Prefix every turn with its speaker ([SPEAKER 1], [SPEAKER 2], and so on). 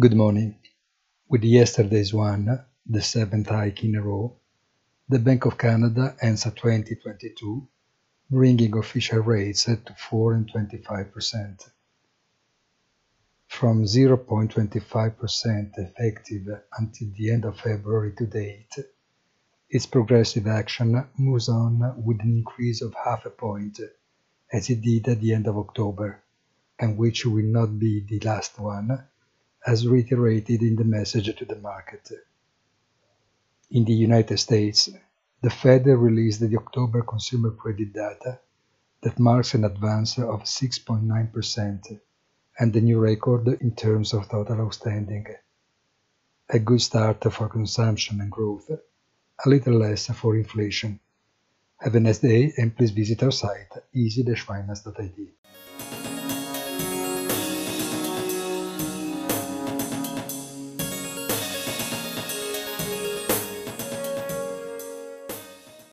[SPEAKER 1] Good morning. With yesterday's one, the seventh hike in a row, the Bank of Canada ends 2022 bringing official rates to 4 and 25%. From 0.25% effective until the end of February to date, its progressive action moves on with an increase of half a point, as it did at the end of October, and which will not be the last one, as reiterated in the message to the market. In the United States, the Fed released the October consumer credit data that marks an advance of 6.9% and a new record in terms of total outstanding. A good start for consumption and growth, a little less for inflation. Have a nice day and please visit our site easy-finance.it.